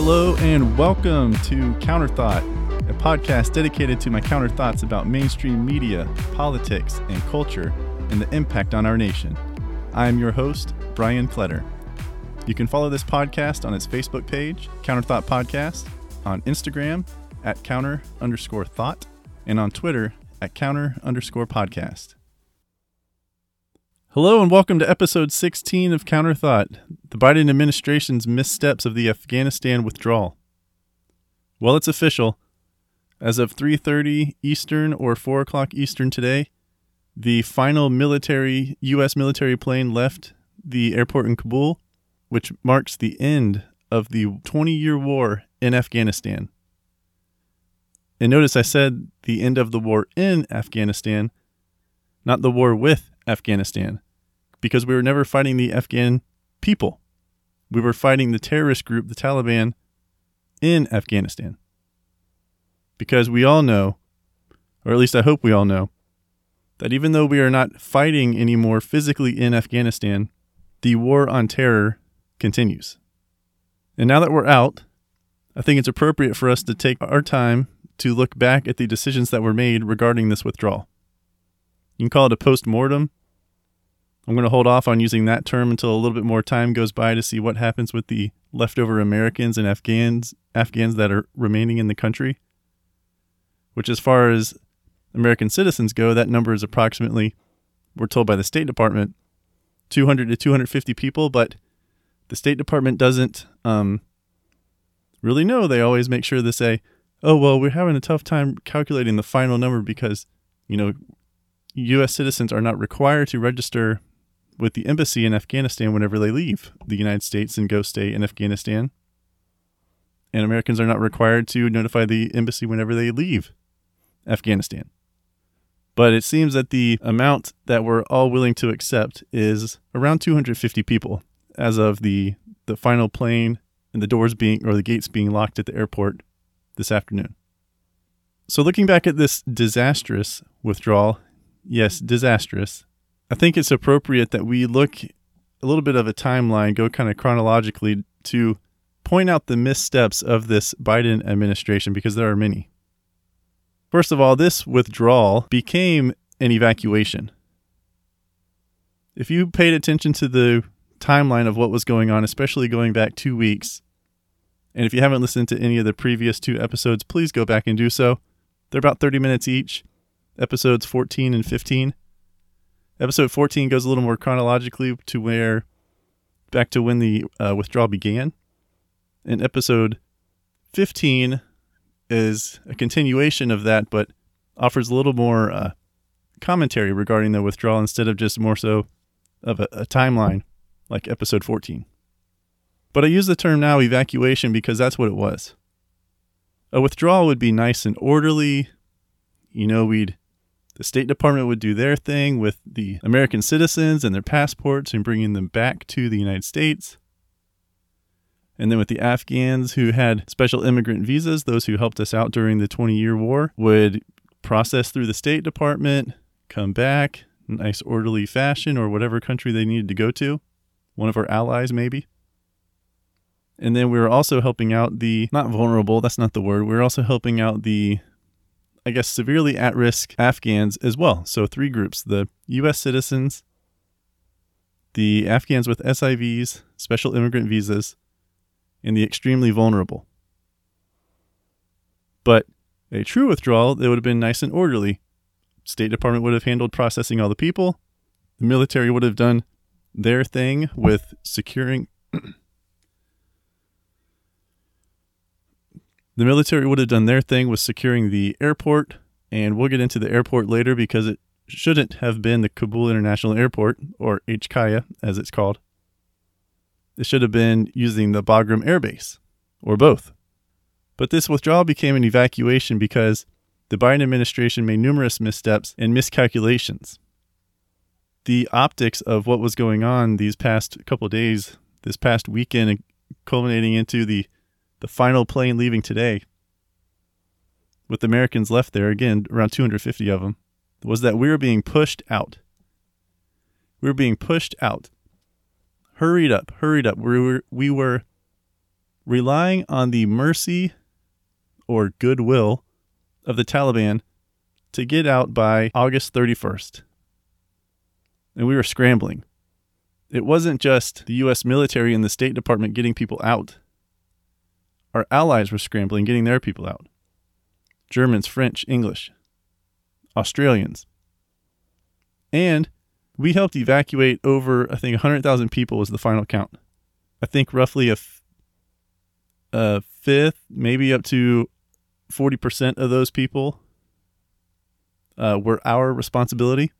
Hello and welcome to Counterthought, a podcast dedicated to my counter thoughts about mainstream media, politics, and culture and the impact on our nation. I am your host, Brian Kletter. You can follow this podcast on its Facebook page, Counterthought Podcast, on Instagram at counter underscore thought, and on Twitter at counter underscore podcast. Hello and welcome to episode 16 of Counterthought, the Biden administration's missteps of the Afghanistan withdrawal. Well, it's official. As of 3:30 Eastern or 4 o'clock Eastern today, the final military U.S. military plane left the airport in Kabul, which marks the end of the 20-year war in Afghanistan. And notice I said the end of the war in Afghanistan, not the war with Afghanistan, because we were never fighting the Afghan people. We were fighting the terrorist group, the Taliban, in Afghanistan. Because we all know, or at least I hope we all know, that even though we are not fighting anymore physically in Afghanistan, the war on terror continues. And now that we're out, I think it's appropriate for us to take our time to look back at the decisions that were made regarding this withdrawal. You can call it a post mortem. I'm going to hold off on using that term until a little bit more time goes by to see what happens with the leftover Americans and Afghans Afghans that are remaining in the country. Which as far as American citizens go, that number is approximately we're told by the State Department 200 to 250 people, but the State Department doesn't um, really know. They always make sure to say, oh, well, we're having a tough time calculating the final number because, you know, U.S. citizens are not required to register with the embassy in Afghanistan whenever they leave the United States and go stay in Afghanistan. And Americans are not required to notify the embassy whenever they leave Afghanistan. But it seems that the amount that we're all willing to accept is around 250 people as of the, the final plane and the doors being or the gates being locked at the airport this afternoon. So, looking back at this disastrous withdrawal, yes, disastrous, I think it's appropriate that we look a little bit of a timeline, go kind of chronologically to point out the missteps of this Biden administration because there are many. First of all, this withdrawal became an evacuation. If you paid attention to the timeline of what was going on, especially going back two weeks, and if you haven't listened to any of the previous two episodes, please go back and do so. They're about 30 minutes each, episodes 14 and 15. Episode 14 goes a little more chronologically to where, back to when the uh, withdrawal began. And episode 15 is a continuation of that, but offers a little more uh, commentary regarding the withdrawal instead of just more so of a, a timeline like episode 14. But I use the term now evacuation because that's what it was. A withdrawal would be nice and orderly. You know, we'd the State Department would do their thing with the American citizens and their passports and bringing them back to the United States. And then with the Afghans who had special immigrant visas, those who helped us out during the 20 year war would process through the State Department, come back, nice orderly fashion, or whatever country they needed to go to. One of our allies, maybe. And then we were also helping out the, not vulnerable, that's not the word, we were also helping out the, I guess, severely at risk Afghans as well. So three groups the U.S. citizens, the Afghans with SIVs, special immigrant visas, and the extremely vulnerable. But a true withdrawal, it would have been nice and orderly. State Department would have handled processing all the people. The military would have done their thing with securing The military would have done their thing with securing the airport, and we'll get into the airport later because it shouldn't have been the Kabul International Airport, or HKIA as it's called. It should have been using the Bagram Air Base, or both. But this withdrawal became an evacuation because the Biden administration made numerous missteps and miscalculations. The optics of what was going on these past couple days, this past weekend, culminating into the the final plane leaving today, with Americans left there, again, around 250 of them, was that we were being pushed out. We were being pushed out. Hurried up, hurried up. We were, we were relying on the mercy or goodwill of the Taliban to get out by August 31st. And we were scrambling. It wasn't just the US military and the State Department getting people out. Our allies were scrambling, getting their people out Germans, French, English, Australians. And we helped evacuate over, I think, 100,000 people was the final count. I think roughly a, f- a fifth, maybe up to 40% of those people uh, were our responsibility.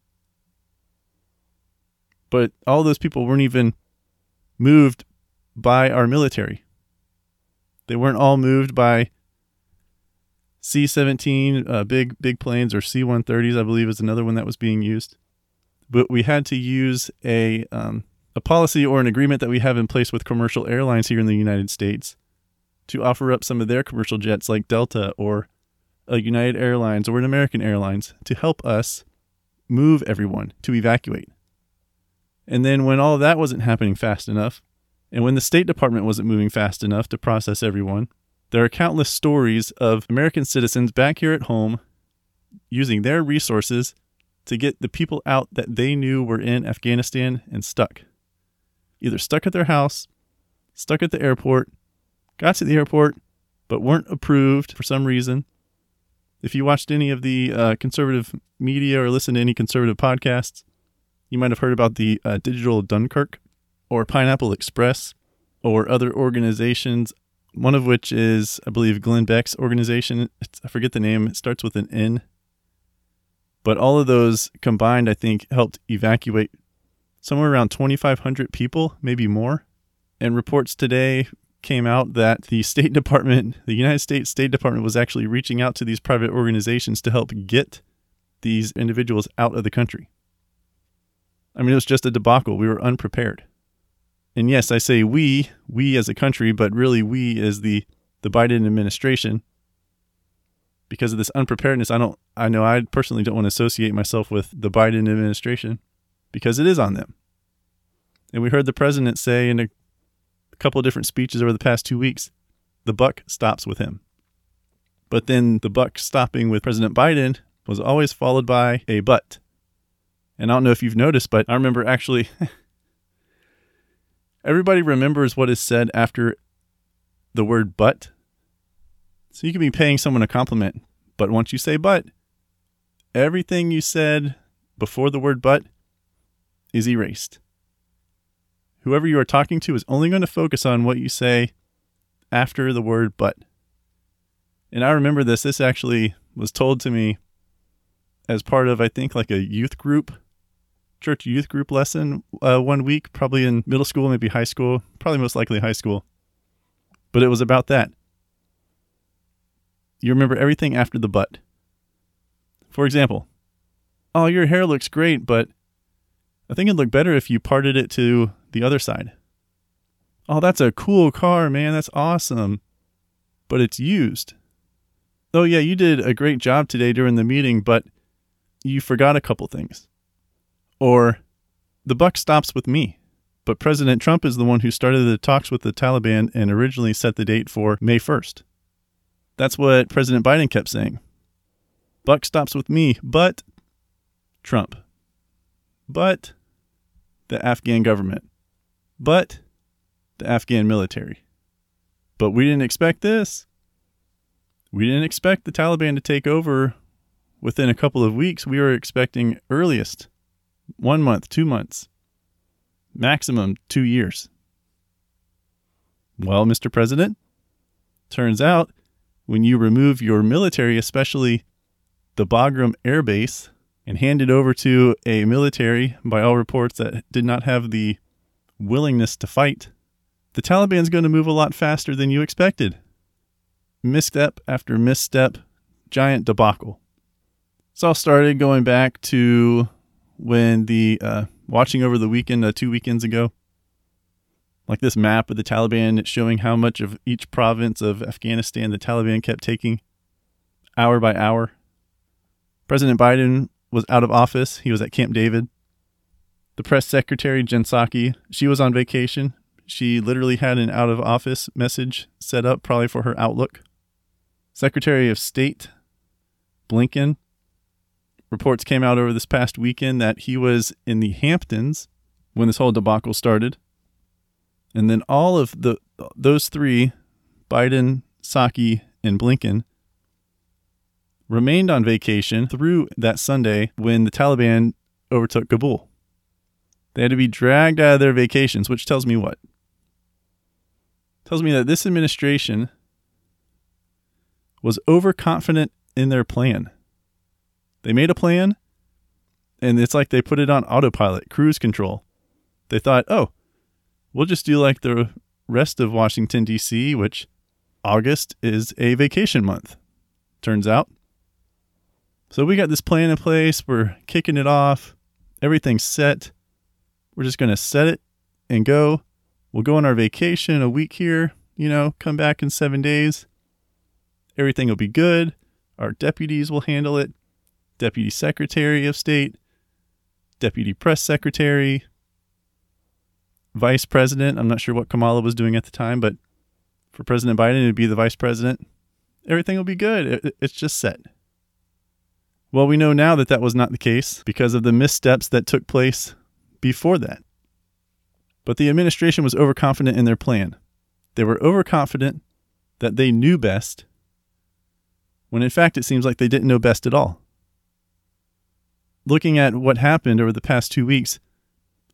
But all those people weren't even moved by our military. They weren't all moved by C 17 uh, big big planes or C 130s, I believe, is another one that was being used. But we had to use a um, a policy or an agreement that we have in place with commercial airlines here in the United States to offer up some of their commercial jets like Delta or a United Airlines or an American Airlines to help us move everyone to evacuate. And then when all of that wasn't happening fast enough, and when the State Department wasn't moving fast enough to process everyone, there are countless stories of American citizens back here at home using their resources to get the people out that they knew were in Afghanistan and stuck. Either stuck at their house, stuck at the airport, got to the airport, but weren't approved for some reason. If you watched any of the uh, conservative media or listened to any conservative podcasts, you might have heard about the uh, Digital Dunkirk or Pineapple Express or other organizations, one of which is, I believe, Glenn Beck's organization. It's, I forget the name, it starts with an N. But all of those combined, I think, helped evacuate somewhere around 2,500 people, maybe more. And reports today came out that the State Department, the United States State Department, was actually reaching out to these private organizations to help get these individuals out of the country. I mean, it was just a debacle. We were unprepared. And yes, I say we, we as a country, but really we as the, the Biden administration. Because of this unpreparedness, I don't I know I personally don't want to associate myself with the Biden administration because it is on them. And we heard the president say in a couple of different speeches over the past two weeks, the buck stops with him. But then the buck stopping with President Biden was always followed by a but. And I don't know if you've noticed, but I remember actually, everybody remembers what is said after the word but. So you can be paying someone a compliment, but once you say but, everything you said before the word but is erased. Whoever you are talking to is only going to focus on what you say after the word but. And I remember this. This actually was told to me as part of, I think, like a youth group, church youth group lesson uh, one week, probably in middle school, maybe high school, probably most likely high school. But it was about that. You remember everything after the but. For example, oh, your hair looks great, but I think it'd look better if you parted it to the other side. Oh, that's a cool car, man. That's awesome. But it's used. Oh, yeah, you did a great job today during the meeting, but you forgot a couple things. Or the buck stops with me. But President Trump is the one who started the talks with the Taliban and originally set the date for May 1st. That's what President Biden kept saying. Buck stops with me, but Trump. But the Afghan government, but the Afghan military. But we didn't expect this. We didn't expect the Taliban to take over within a couple of weeks. We were expecting earliest one month, two months, maximum two years. Well, Mr. President, turns out when you remove your military, especially the Bagram Air Base, and handed over to a military, by all reports, that did not have the willingness to fight, the Taliban's going to move a lot faster than you expected. Misstep after misstep, giant debacle. This all started going back to when the uh, watching over the weekend uh, two weekends ago. Like this map of the Taliban, showing how much of each province of Afghanistan the Taliban kept taking hour by hour. President Biden was out of office. He was at Camp David. The press secretary, Jen Psaki, she was on vacation. She literally had an out of office message set up, probably for her Outlook. Secretary of State Blinken reports came out over this past weekend that he was in the Hamptons when this whole debacle started. And then all of the those three, Biden, Psaki, and Blinken, remained on vacation through that Sunday when the Taliban overtook Kabul. They had to be dragged out of their vacations, which tells me what? Tells me that this administration was overconfident in their plan. They made a plan, and it's like they put it on autopilot, cruise control. They thought, oh, we'll just do like the rest of Washington, D.C., which August is a vacation month. Turns out so we got this plan in place. We're kicking it off. Everything's set. We're just going to set it and go. We'll go on our vacation a week here, you know, come back in seven days. Everything will be good. Our deputies will handle it. Deputy Secretary of State, Deputy Press Secretary, Vice President. I'm not sure what Kamala was doing at the time, but for President Biden, it'd be the Vice President. Everything will be good. It's just set. Well, we know now that that was not the case because of the missteps that took place before that. But the administration was overconfident in their plan. They were overconfident that they knew best, when in fact it seems like they didn't know best at all. Looking at what happened over the past two weeks,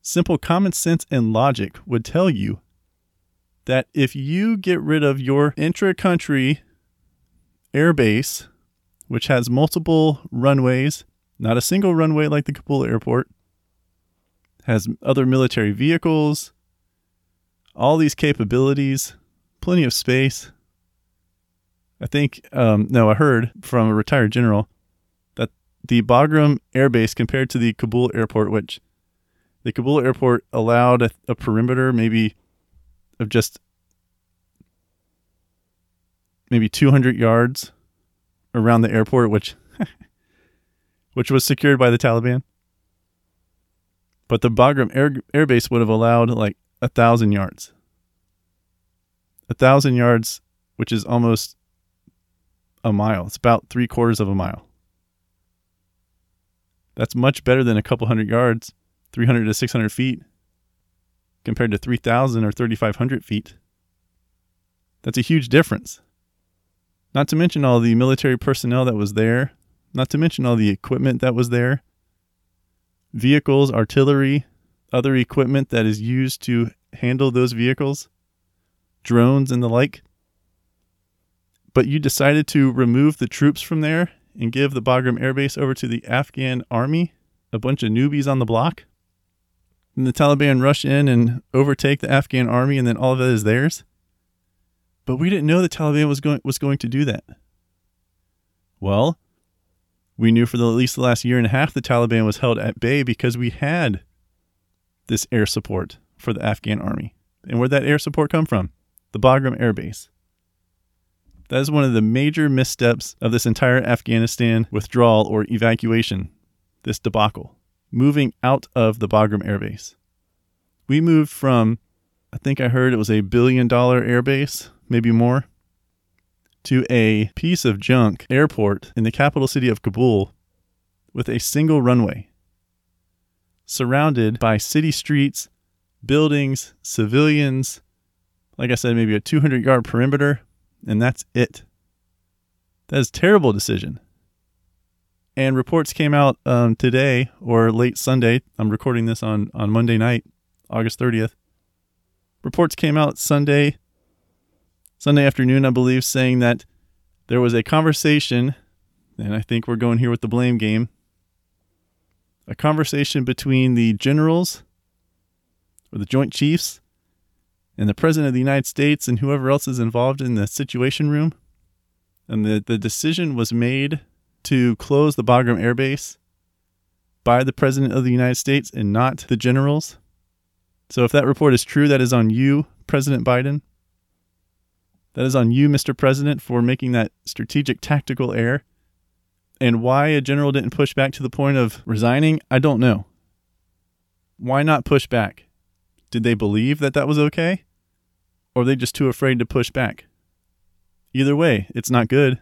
simple common sense and logic would tell you that if you get rid of your intra country airbase which has multiple runways, not a single runway like the Kabul airport, has other military vehicles, all these capabilities, plenty of space. I think, um, no, I heard from a retired general the Bagram Air Base compared to the Kabul airport, which the Kabul airport allowed a, a perimeter maybe of just maybe 200 yards around the airport, which which was secured by the Taliban. But the Bagram air, air base would have allowed like a thousand yards. A thousand yards, which is almost a mile. It's about three quarters of a mile. That's much better than a couple hundred yards, 300 to 600 feet, compared to 3,000 or 3,500 feet. That's a huge difference. Not to mention all the military personnel that was there, not to mention all the equipment that was there vehicles, artillery, other equipment that is used to handle those vehicles, drones, and the like. But you decided to remove the troops from there and give the Bagram Air Base over to the Afghan army, a bunch of newbies on the block. And the Taliban rush in and overtake the Afghan army, and then all of it is theirs. But we didn't know the Taliban was going was going to do that. Well, we knew for the, at least the last year and a half the Taliban was held at bay because we had this air support for the Afghan army. And where'd that air support come from? The Bagram Air Base. That is one of the major missteps of this entire Afghanistan withdrawal or evacuation, this debacle, moving out of the Bagram Air Base. We moved from, I think I heard it was a billion dollar air base maybe more, to a piece of junk airport in the capital city of Kabul with a single runway, surrounded by city streets, buildings, civilians, like I said, maybe a 200 yard perimeter, and that's it. That is terrible decision. And reports came out um, today or late Sunday. I'm recording this on, on Monday night, August 30th. Reports came out Sunday Sunday afternoon, I believe, saying that there was a conversation, and I think we're going here with the blame game a conversation between the generals or the Joint Chiefs and the President of the United States and whoever else is involved in the Situation Room. And the, the decision was made to close the Bagram Air Base by the President of the United States and not the generals. So if that report is true, that is on you, President Biden. That is on you, Mr. President, for making that strategic tactical error. And why a general didn't push back to the point of resigning, I don't know. Why not push back? Did they believe that that was okay? Or are they just too afraid to push back? Either way, it's not good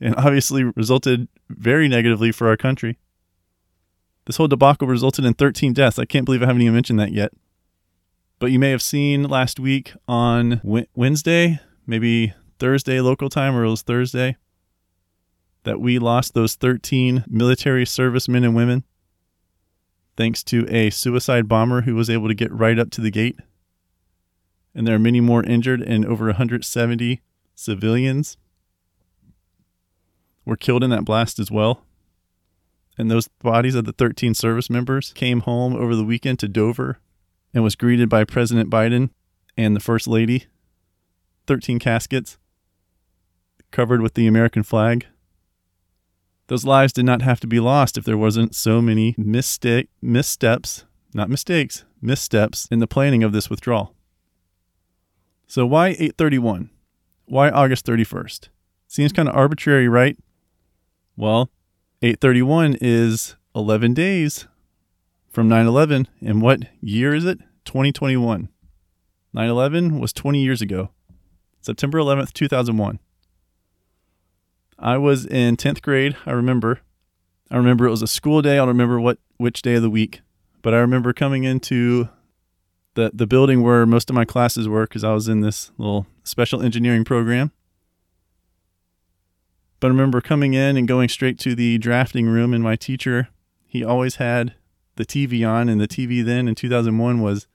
and obviously resulted very negatively for our country. This whole debacle resulted in 13 deaths. I can't believe I haven't even mentioned that yet. But you may have seen last week on Wednesday, maybe Thursday local time, or it was Thursday, that we lost those 13 military servicemen and women thanks to a suicide bomber who was able to get right up to the gate. And there are many more injured, and over 170 civilians were killed in that blast as well. And those bodies of the 13 service members came home over the weekend to Dover and was greeted by President Biden and the First Lady. 13 caskets covered with the American flag. Those lives did not have to be lost if there wasn't so many mistake, missteps, not mistakes, missteps in the planning of this withdrawal. So why 831? Why August 31st? Seems kind of arbitrary, right? Well, 831 is 11 days from 9 11. And what year is it? 2021. 9 11 was 20 years ago, September 11th, 2001. I was in 10th grade, I remember. I remember it was a school day. I don't remember what which day of the week, but I remember coming into the the building where most of my classes were cuz I was in this little special engineering program. But I remember coming in and going straight to the drafting room, and my teacher, he always had the TV on, and the TV then in 2001 was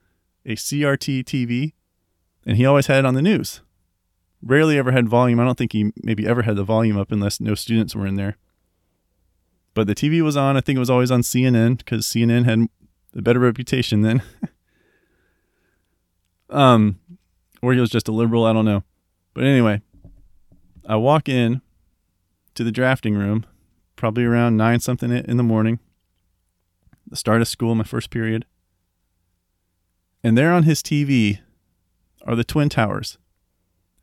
a CRT TV, and he always had it on the news. Rarely ever had volume. I don't think he maybe ever had the volume up unless no students were in there. But the TV was on. I think it was always on CNN because CNN had a better reputation then. um, or he was just a liberal. I don't know. But anyway, I walk in to the drafting room, probably around nine something in the morning, the start of school, my first period. And there on his TV are the Twin Towers.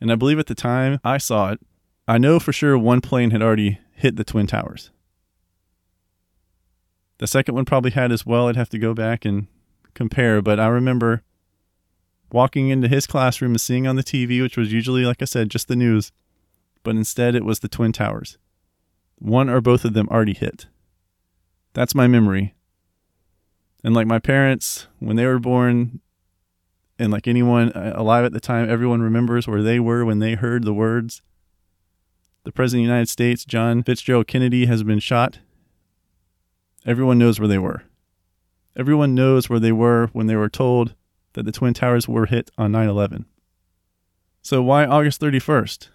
And I believe at the time I saw it, I know for sure one plane had already hit the Twin Towers. The second one probably had as well. I'd have to go back and compare, but I remember walking into his classroom and seeing on the TV, which was usually, like I said, just the news, but instead it was the Twin Towers. One or both of them already hit. That's my memory. And like my parents, when they were born, and like anyone uh, alive at the time, everyone remembers where they were when they heard the words. The President of the United States, John Fitzgerald Kennedy, has been shot. Everyone knows where they were. Everyone knows where they were when they were told that the Twin Towers were hit on 9 11. So, why August 31st?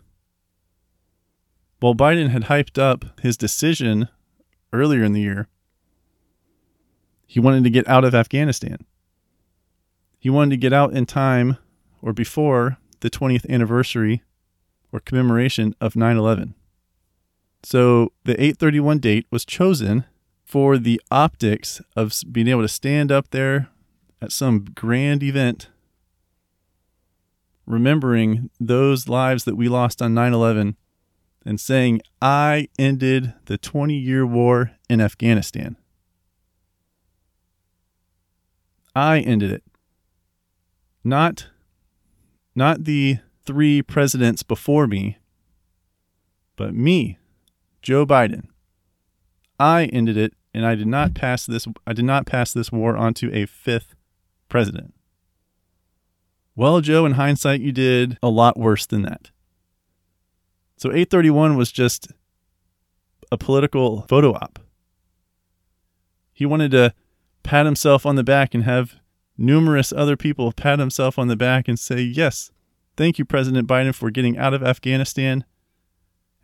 Well, Biden had hyped up his decision earlier in the year. He wanted to get out of Afghanistan. He wanted to get out in time or before the 20th anniversary or commemoration of 9 11. So the 831 date was chosen for the optics of being able to stand up there at some grand event, remembering those lives that we lost on 9 11 and saying, I ended the 20 year war in Afghanistan. I ended it. Not, not the three presidents before me, but me, Joe Biden. I ended it and I did not pass this I did not pass this war onto a fifth president. Well, Joe, in hindsight, you did a lot worse than that. So 831 was just a political photo op. He wanted to pat himself on the back and have numerous other people pat himself on the back and say, Yes, thank you, President Biden, for getting out of Afghanistan.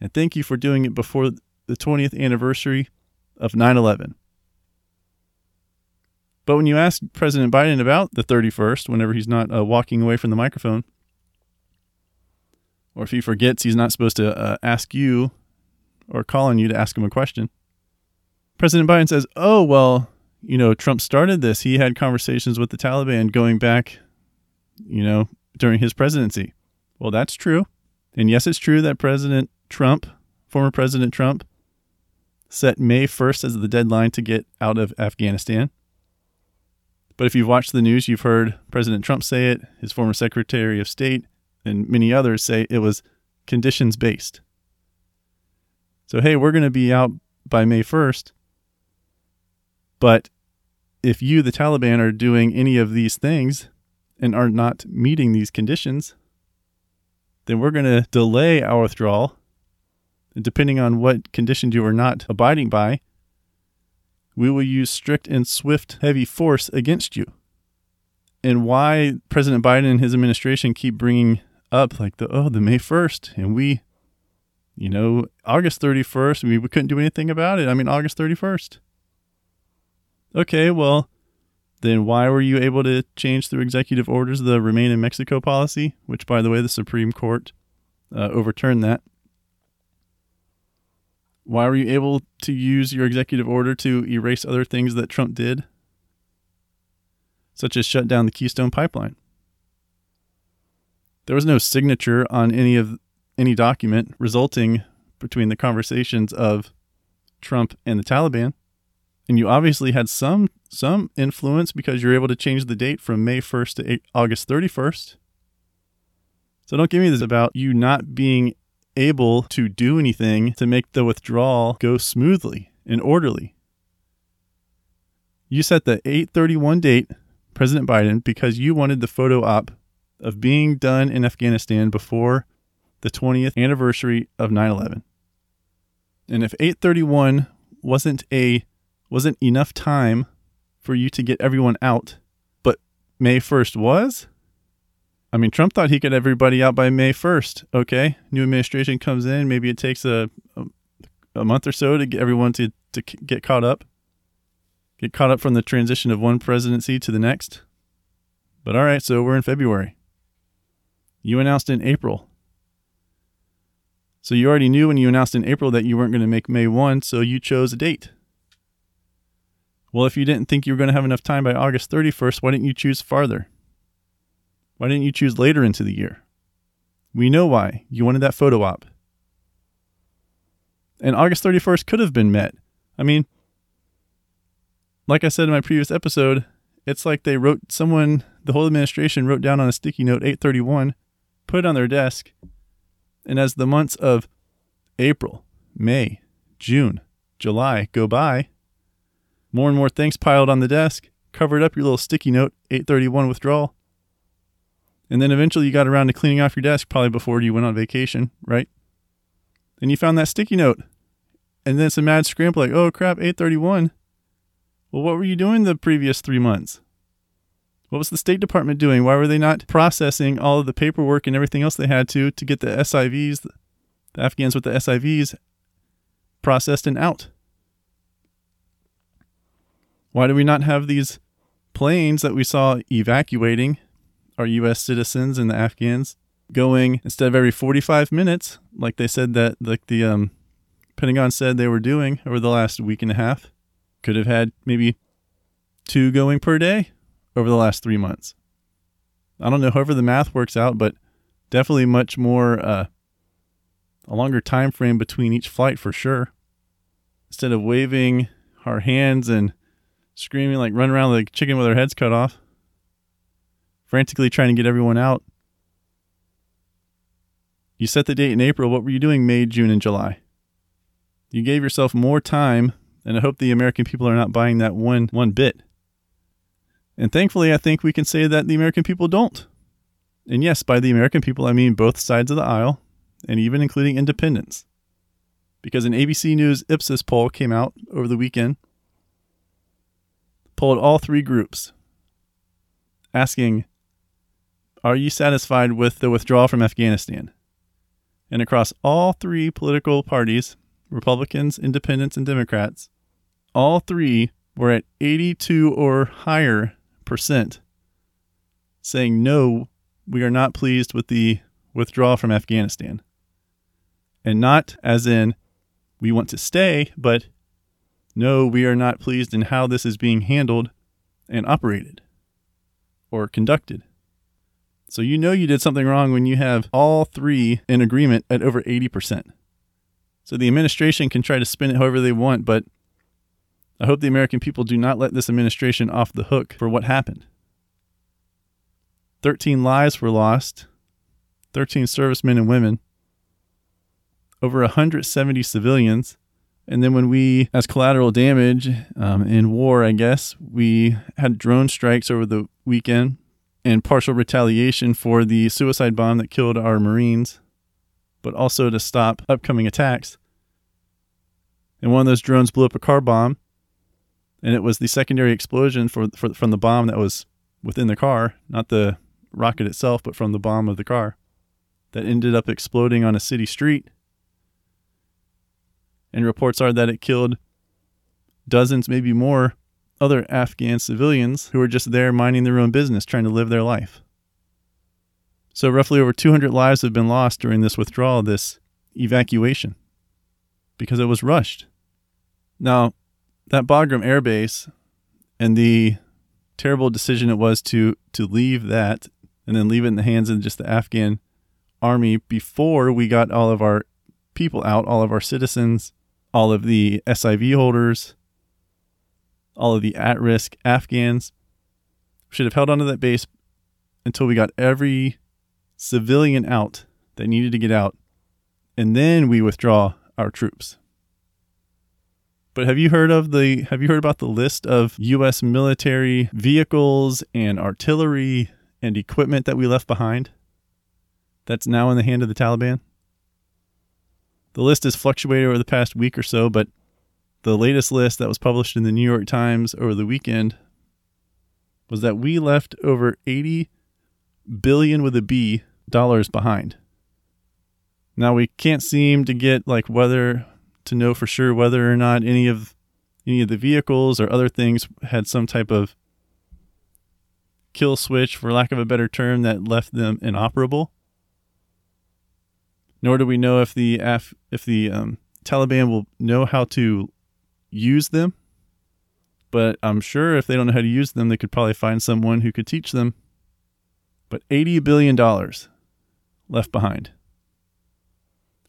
And thank you for doing it before the 20th anniversary of 9 11. But when you ask President Biden about the 31st, whenever he's not uh, walking away from the microphone, or if he forgets he's not supposed to uh, ask you or call on you to ask him a question. President Biden says, "Oh well, you know, Trump started this. He had conversations with the Taliban going back, you know, during his presidency." Well, that's true, and yes, it's true that President Trump, former President Trump, set May 1st as the deadline to get out of Afghanistan. But if you've watched the news, you've heard President Trump say it, his former Secretary of State, and many others say it was conditions based. So, hey, we're going to be out by May 1st. But if you, the Taliban, are doing any of these things and are not meeting these conditions, then we're going to delay our withdrawal. And depending on what conditions you are not abiding by, we will use strict and swift heavy force against you. And why President Biden and his administration keep bringing up like the oh the May 1st and we you know August 31st we, we couldn't do anything about it. I mean August 31st. Okay, well then why were you able to change through executive orders the remain in Mexico policy, which by the way the Supreme Court uh, overturned that? Why were you able to use your executive order to erase other things that Trump did, such as shut down the Keystone Pipeline? There was no signature on any of any document resulting between the conversations of Trump and the Taliban. And you obviously had some some influence because you're able to change the date from May 1st to August 31st. So don't give me this about you not being able to do anything to make the withdrawal go smoothly and orderly. You set the 831 date, President Biden, because you wanted the photo op of being done in Afghanistan before the 20th anniversary of 9/11. And if 831 wasn't a wasn't enough time for you to get everyone out, but May 1st was, I mean, Trump thought he could everybody out by May 1st. Okay, new administration comes in. Maybe it takes a, a, a month or so to get everyone to, to get caught up, get caught up from the transition of one presidency to the next. But all right, so we're in February. You announced in April. So you already knew when you announced in April that you weren't going to make May 1, so you chose a date. Well, if you didn't think you were going to have enough time by August 31st, why didn't you choose farther? Why didn't you choose later into the year? We know why. You wanted that photo op. And August 31st could have been met. I mean, like I said in my previous episode, it's like they wrote someone, the whole administration wrote down on a sticky note 831, put it on their desk, and as the months of April, May, June, July go by, more and more things piled on the desk, covered up your little sticky note 831 withdrawal. And then eventually you got around to cleaning off your desk, probably before you went on vacation, right? And you found that sticky note. And then it's a mad scramble like, oh crap, 831. Well, what were you doing the previous three months? What was the State Department doing? Why were they not processing all of the paperwork and everything else they had to to get the SIVs, the Afghans with the SIVs, processed and out? Why do we not have these planes that we saw evacuating our U.S. citizens and the Afghans going instead of every 45 minutes, like they said that like the um, Pentagon said they were doing over the last week and a half. Could have had maybe two going per day over the last three months. I don't know, however the math works out, but definitely much more uh, a longer time frame between each flight for sure. Instead of waving our hands and screaming like run around like chicken with our heads cut off, frantically trying to get everyone out. You set the date in April. What were you doing May, June, and July? You gave yourself more time, and I hope the American people are not buying that one one bit. And thankfully, I think we can say that the American people don't. And yes, by the American people, I mean both sides of the aisle, and even including independents. Because an ABC News Ipsos poll came out over the weekend, polled all three groups, asking are you satisfied with the withdrawal from Afghanistan? And across all three political parties, Republicans, Independents, and Democrats, all three were at 82 or higher percent saying, no, we are not pleased with the withdrawal from Afghanistan. And not as in, we want to stay, but no, we are not pleased in how this is being handled and operated or conducted. So you know you did something wrong when you have all three in agreement at over 80%. So the administration can try to spin it however they want, but I hope the American people do not let this administration off the hook for what happened. 13 lives were lost, 13 servicemen and women, over 170 civilians. And then, when we, as collateral damage um, in war, I guess, we had drone strikes over the weekend and partial retaliation for the suicide bomb that killed our Marines, but also to stop upcoming attacks. And one of those drones blew up a car bomb, and it was the secondary explosion for, for from the bomb that was within the car, not the rocket itself, but from the bomb of the car, that ended up exploding on a city street. And reports are that it killed dozens, maybe more, other Afghan civilians who were just there minding their own business, trying to live their life. So, roughly over 200 lives have been lost during this withdrawal, this evacuation, because it was rushed. Now, that Bagram Air Base and the terrible decision it was to, to leave that and then leave it in the hands of just the Afghan army before we got all of our people out, all of our citizens, all of the SIV holders, all of the at risk Afghans. should have held onto that base until we got every civilian out that needed to get out, and then we withdraw our troops. But have you heard of the have you heard about the list of US military vehicles and artillery and equipment that we left behind? That's now in the hand of the Taliban? The list has fluctuated over the past week or so, but the latest list that was published in the New York Times over the weekend was that we left over 80 billion with a B dollars behind. Now we can't seem to get like whether to know for sure whether or not any of any of the vehicles or other things had some type of kill switch for lack of a better term that left them inoperable. Nor do we know if the Af- if the um, Taliban will know how to use them. But I'm sure if they don't know how to use them, they could probably find someone who could teach them. But $80 billion left behind.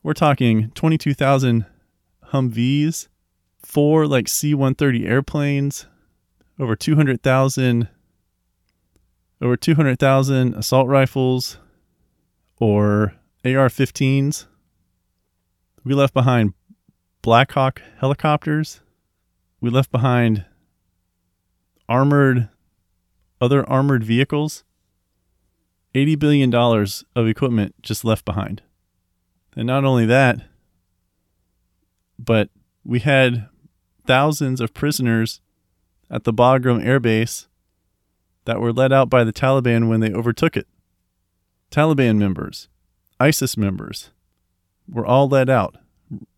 We're talking 22,000 Humvees, four like C 130 airplanes, over 200,000 over 200,000 assault rifles or AR 15s. We left behind Black Hawk helicopters, we left behind armored other armored vehicles. $80 billion of equipment just left behind. And not only that, but we had thousands of prisoners at the Bagram Air Base that were let out by the Taliban when they overtook it. Taliban members, ISIS members were all let out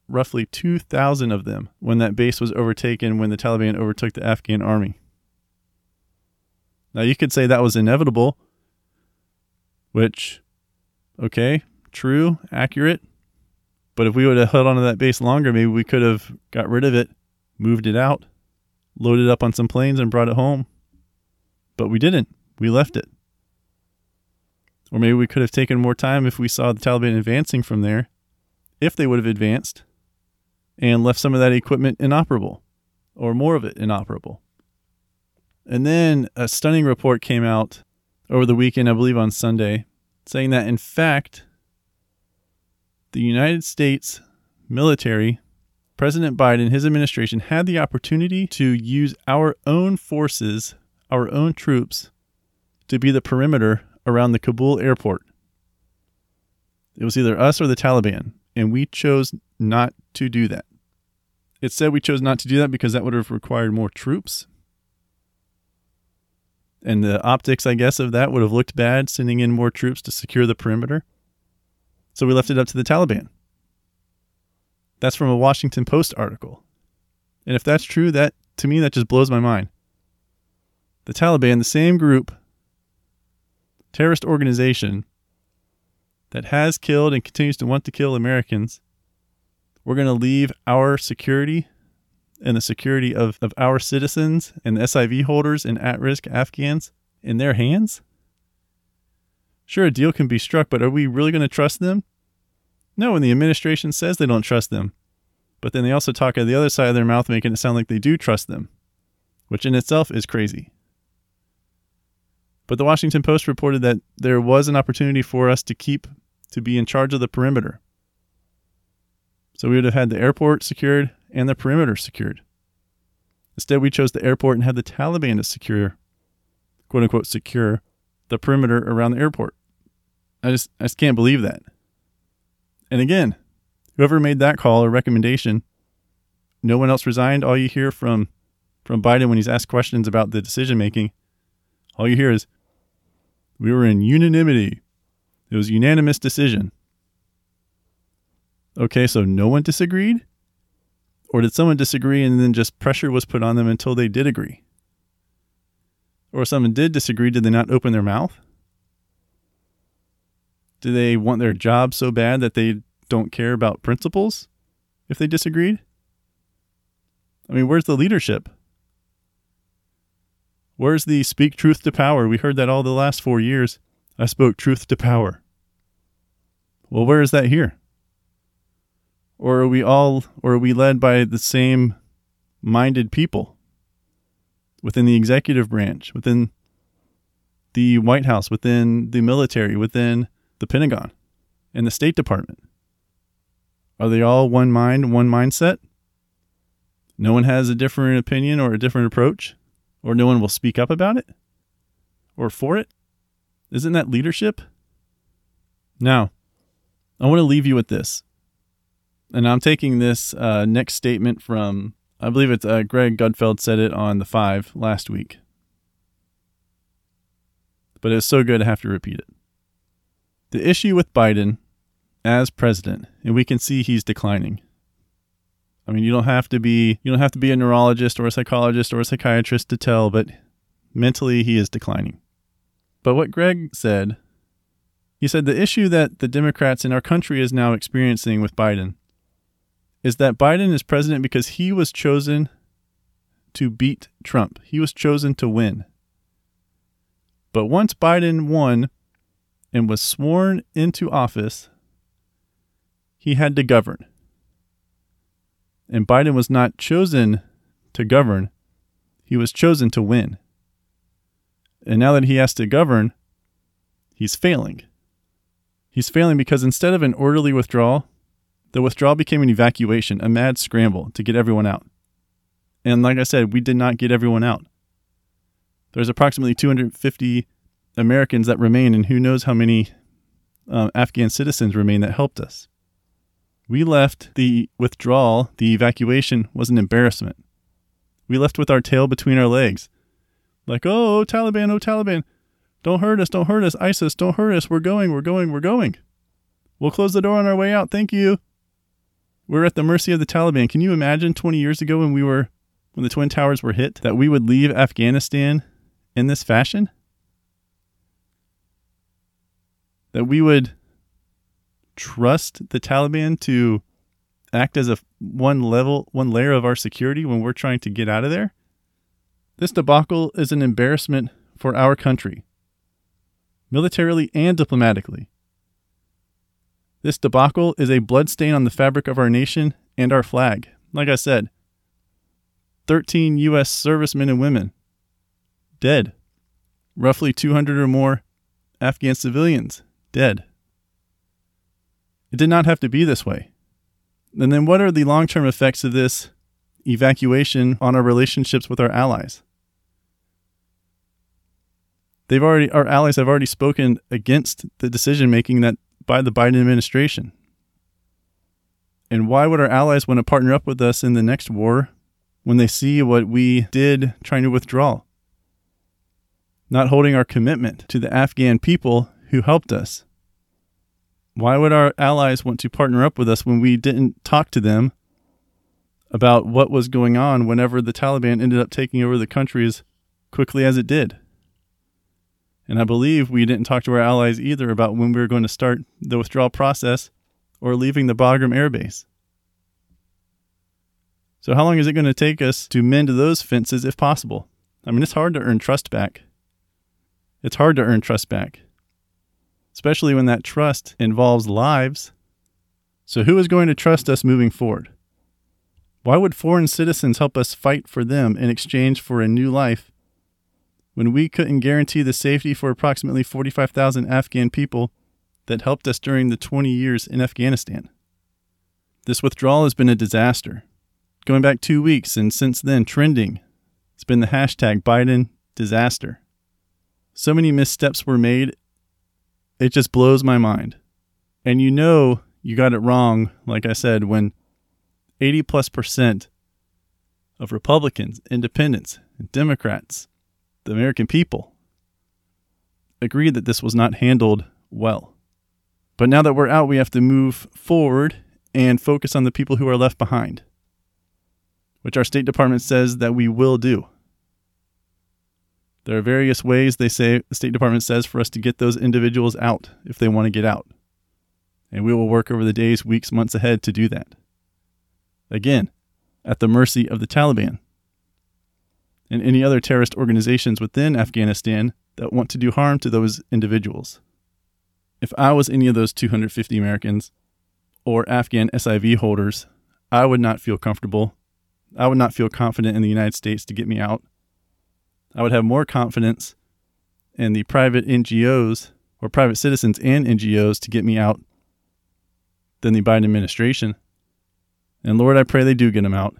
roughly 2,000 of them when that base was overtaken when the Taliban overtook the Afghan army. Now, you could say that was inevitable, which, okay, true, accurate. But if we would have held onto that base longer, maybe we could have got rid of it, moved it out, loaded it up on some planes, and brought it home. But we didn't. We left it. Or maybe we could have taken more time if we saw the Taliban advancing from there, if they would have advanced, and left some of that equipment inoperable or more of it inoperable. And then a stunning report came out over the weekend, I believe on Sunday, saying that in fact, the United States military, President Biden, his administration had the opportunity to use our own forces, our own troops, to be the perimeter around the Kabul airport. It was either us or the Taliban, and we chose not to do that. It said we chose not to do that because that would have required more troops. And the optics, I guess, of that would have looked bad, sending in more troops to secure the perimeter. So we left it up to the Taliban. That's from a Washington Post article. And if that's true, that to me that just blows my mind. The Taliban, the same group, terrorist organization that has killed and continues to want to kill Americans, we're going to leave our security and the security of, of our citizens and the SIV holders and at risk Afghans in their hands? Sure, a deal can be struck, but are we really going to trust them? No, and the administration says they don't trust them. But then they also talk out of the other side of their mouth, making it sound like they do trust them, which in itself is crazy. But the Washington Post reported that there was an opportunity for us to keep to be in charge of the perimeter. So we would have had the airport secured and the perimeter secured. Instead, we chose the airport and had the Taliban to secure, quote unquote, secure the perimeter around the airport. I just, I just can't believe that. And again, whoever made that call or recommendation, no one else resigned. All you hear from, from Biden when he's asked questions about the decision making, all you hear is, we were in unanimity. It was unanimous decision. Okay, so no one disagreed? Or did someone disagree and then just pressure was put on them until they did agree? Or if someone did disagree, did they not open their mouth? Do they want their job so bad that they don't care about principles if they disagreed? I mean, where's the leadership? Where's the speak truth to power? We heard that all the last four years. I spoke truth to power. Well, where is that here? Or are we all, or are we led by the same minded people within the executive branch, within the White House, within the military, within the Pentagon, and the State Department? Are they all one mind, one mindset? No one has a different opinion or a different approach, or no one will speak up about it or for it? Isn't that leadership? Now, I want to leave you with this and I'm taking this uh, next statement from, I believe it's uh, Greg Gutfeld said it on the five last week. But it's so good I have to repeat it. The issue with Biden as president, and we can see he's declining. I mean, you don't have to be you don't have to be a neurologist or a psychologist or a psychiatrist to tell, but mentally he is declining. But what Greg said, he said the issue that the Democrats in our country is now experiencing with Biden is that Biden is president because he was chosen to beat Trump. He was chosen to win. But once Biden won and was sworn into office, he had to govern. And Biden was not chosen to govern, he was chosen to win. And now that he has to govern, he's failing. He's failing because instead of an orderly withdrawal, the withdrawal became an evacuation, a mad scramble to get everyone out. And like I said, we did not get everyone out. There's approximately 250 Americans that remain, and who knows how many uh, Afghan citizens remain that helped us. We left the withdrawal, the evacuation was an embarrassment. We left with our tail between our legs. Like, oh, oh, Taliban, oh, Taliban, don't hurt us, don't hurt us, ISIS, don't hurt us, we're going, we're going, we're going. We'll close the door on our way out, thank you. We're at the mercy of the Taliban. Can you imagine 20 years ago when we were when the twin towers were hit that we would leave Afghanistan in this fashion? That we would trust the Taliban to act as a one level, one layer of our security when we're trying to get out of there? This debacle is an embarrassment for our country, militarily and diplomatically. This debacle is a bloodstain on the fabric of our nation and our flag. Like I said, 13 U.S. servicemen and women dead, roughly 200 or more Afghan civilians dead. It did not have to be this way. And then, what are the long term effects of this evacuation on our relationships with our allies? They've already, our allies have already spoken against the decision making that by the Biden administration. And why would our allies want to partner up with us in the next war when they see what we did trying to withdraw? Not holding our commitment to the Afghan people who helped us. Why would our allies want to partner up with us when we didn't talk to them about what was going on whenever the Taliban ended up taking over the country as quickly as it did? And I believe we didn't talk to our allies either about when we were going to start the withdrawal process or leaving the Bagram Air Base. So, how long is it going to take us to mend those fences if possible? I mean, it's hard to earn trust back. It's hard to earn trust back, especially when that trust involves lives. So, who is going to trust us moving forward? Why would foreign citizens help us fight for them in exchange for a new life when we couldn't guarantee the safety for approximately 45,000 Afghan people that helped us during the 20 years in Afghanistan? This withdrawal has been a disaster. Going back two weeks and since then, trending, it's been the hashtag Biden disaster. So many missteps were made, it just blows my mind. And you know you got it wrong, like I said, when 80 plus percent of Republicans, independents, and Democrats, the American people, agreed that this was not handled well. But now that we're out, we have to move forward and focus on the people who are left behind, which our State Department says that we will do. There are various ways they say the State Department says for us to get those individuals out if they want to get out. And we will work over the days, weeks, months ahead to do that. Again, at the mercy of the Taliban and any other terrorist organizations within Afghanistan that want to do harm to those individuals. If I was any of those 250 Americans or Afghan SIV holders, I would not feel comfortable. I would not feel confident in the United States to get me out I would have more confidence in the private NGOs or private citizens and NGOs to get me out than the Biden administration. And Lord, I pray they do get them out.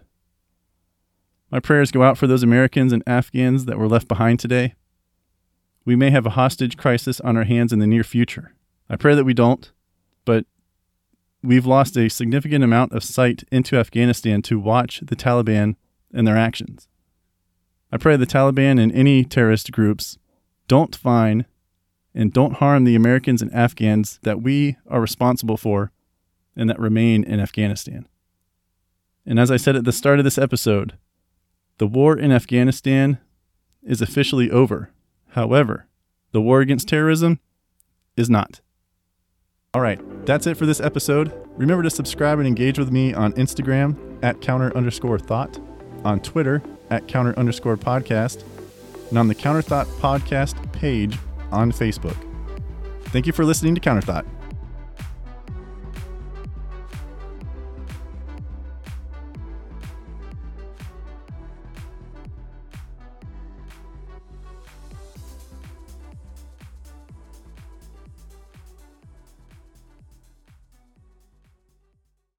My prayers go out for those Americans and Afghans that were left behind today. We may have a hostage crisis on our hands in the near future. I pray that we don't, but we've lost a significant amount of sight into Afghanistan to watch the Taliban and their actions. I pray the Taliban and any terrorist groups don't find and don't harm the Americans and Afghans that we are responsible for and that remain in Afghanistan. And as I said at the start of this episode, the war in Afghanistan is officially over. However, the war against terrorism is not. All right, that's it for this episode. Remember to subscribe and engage with me on Instagram at counter underscore thought, on Twitter at counter underscore podcast and on the Counterthought podcast page on Facebook. Thank you for listening to Counterthought.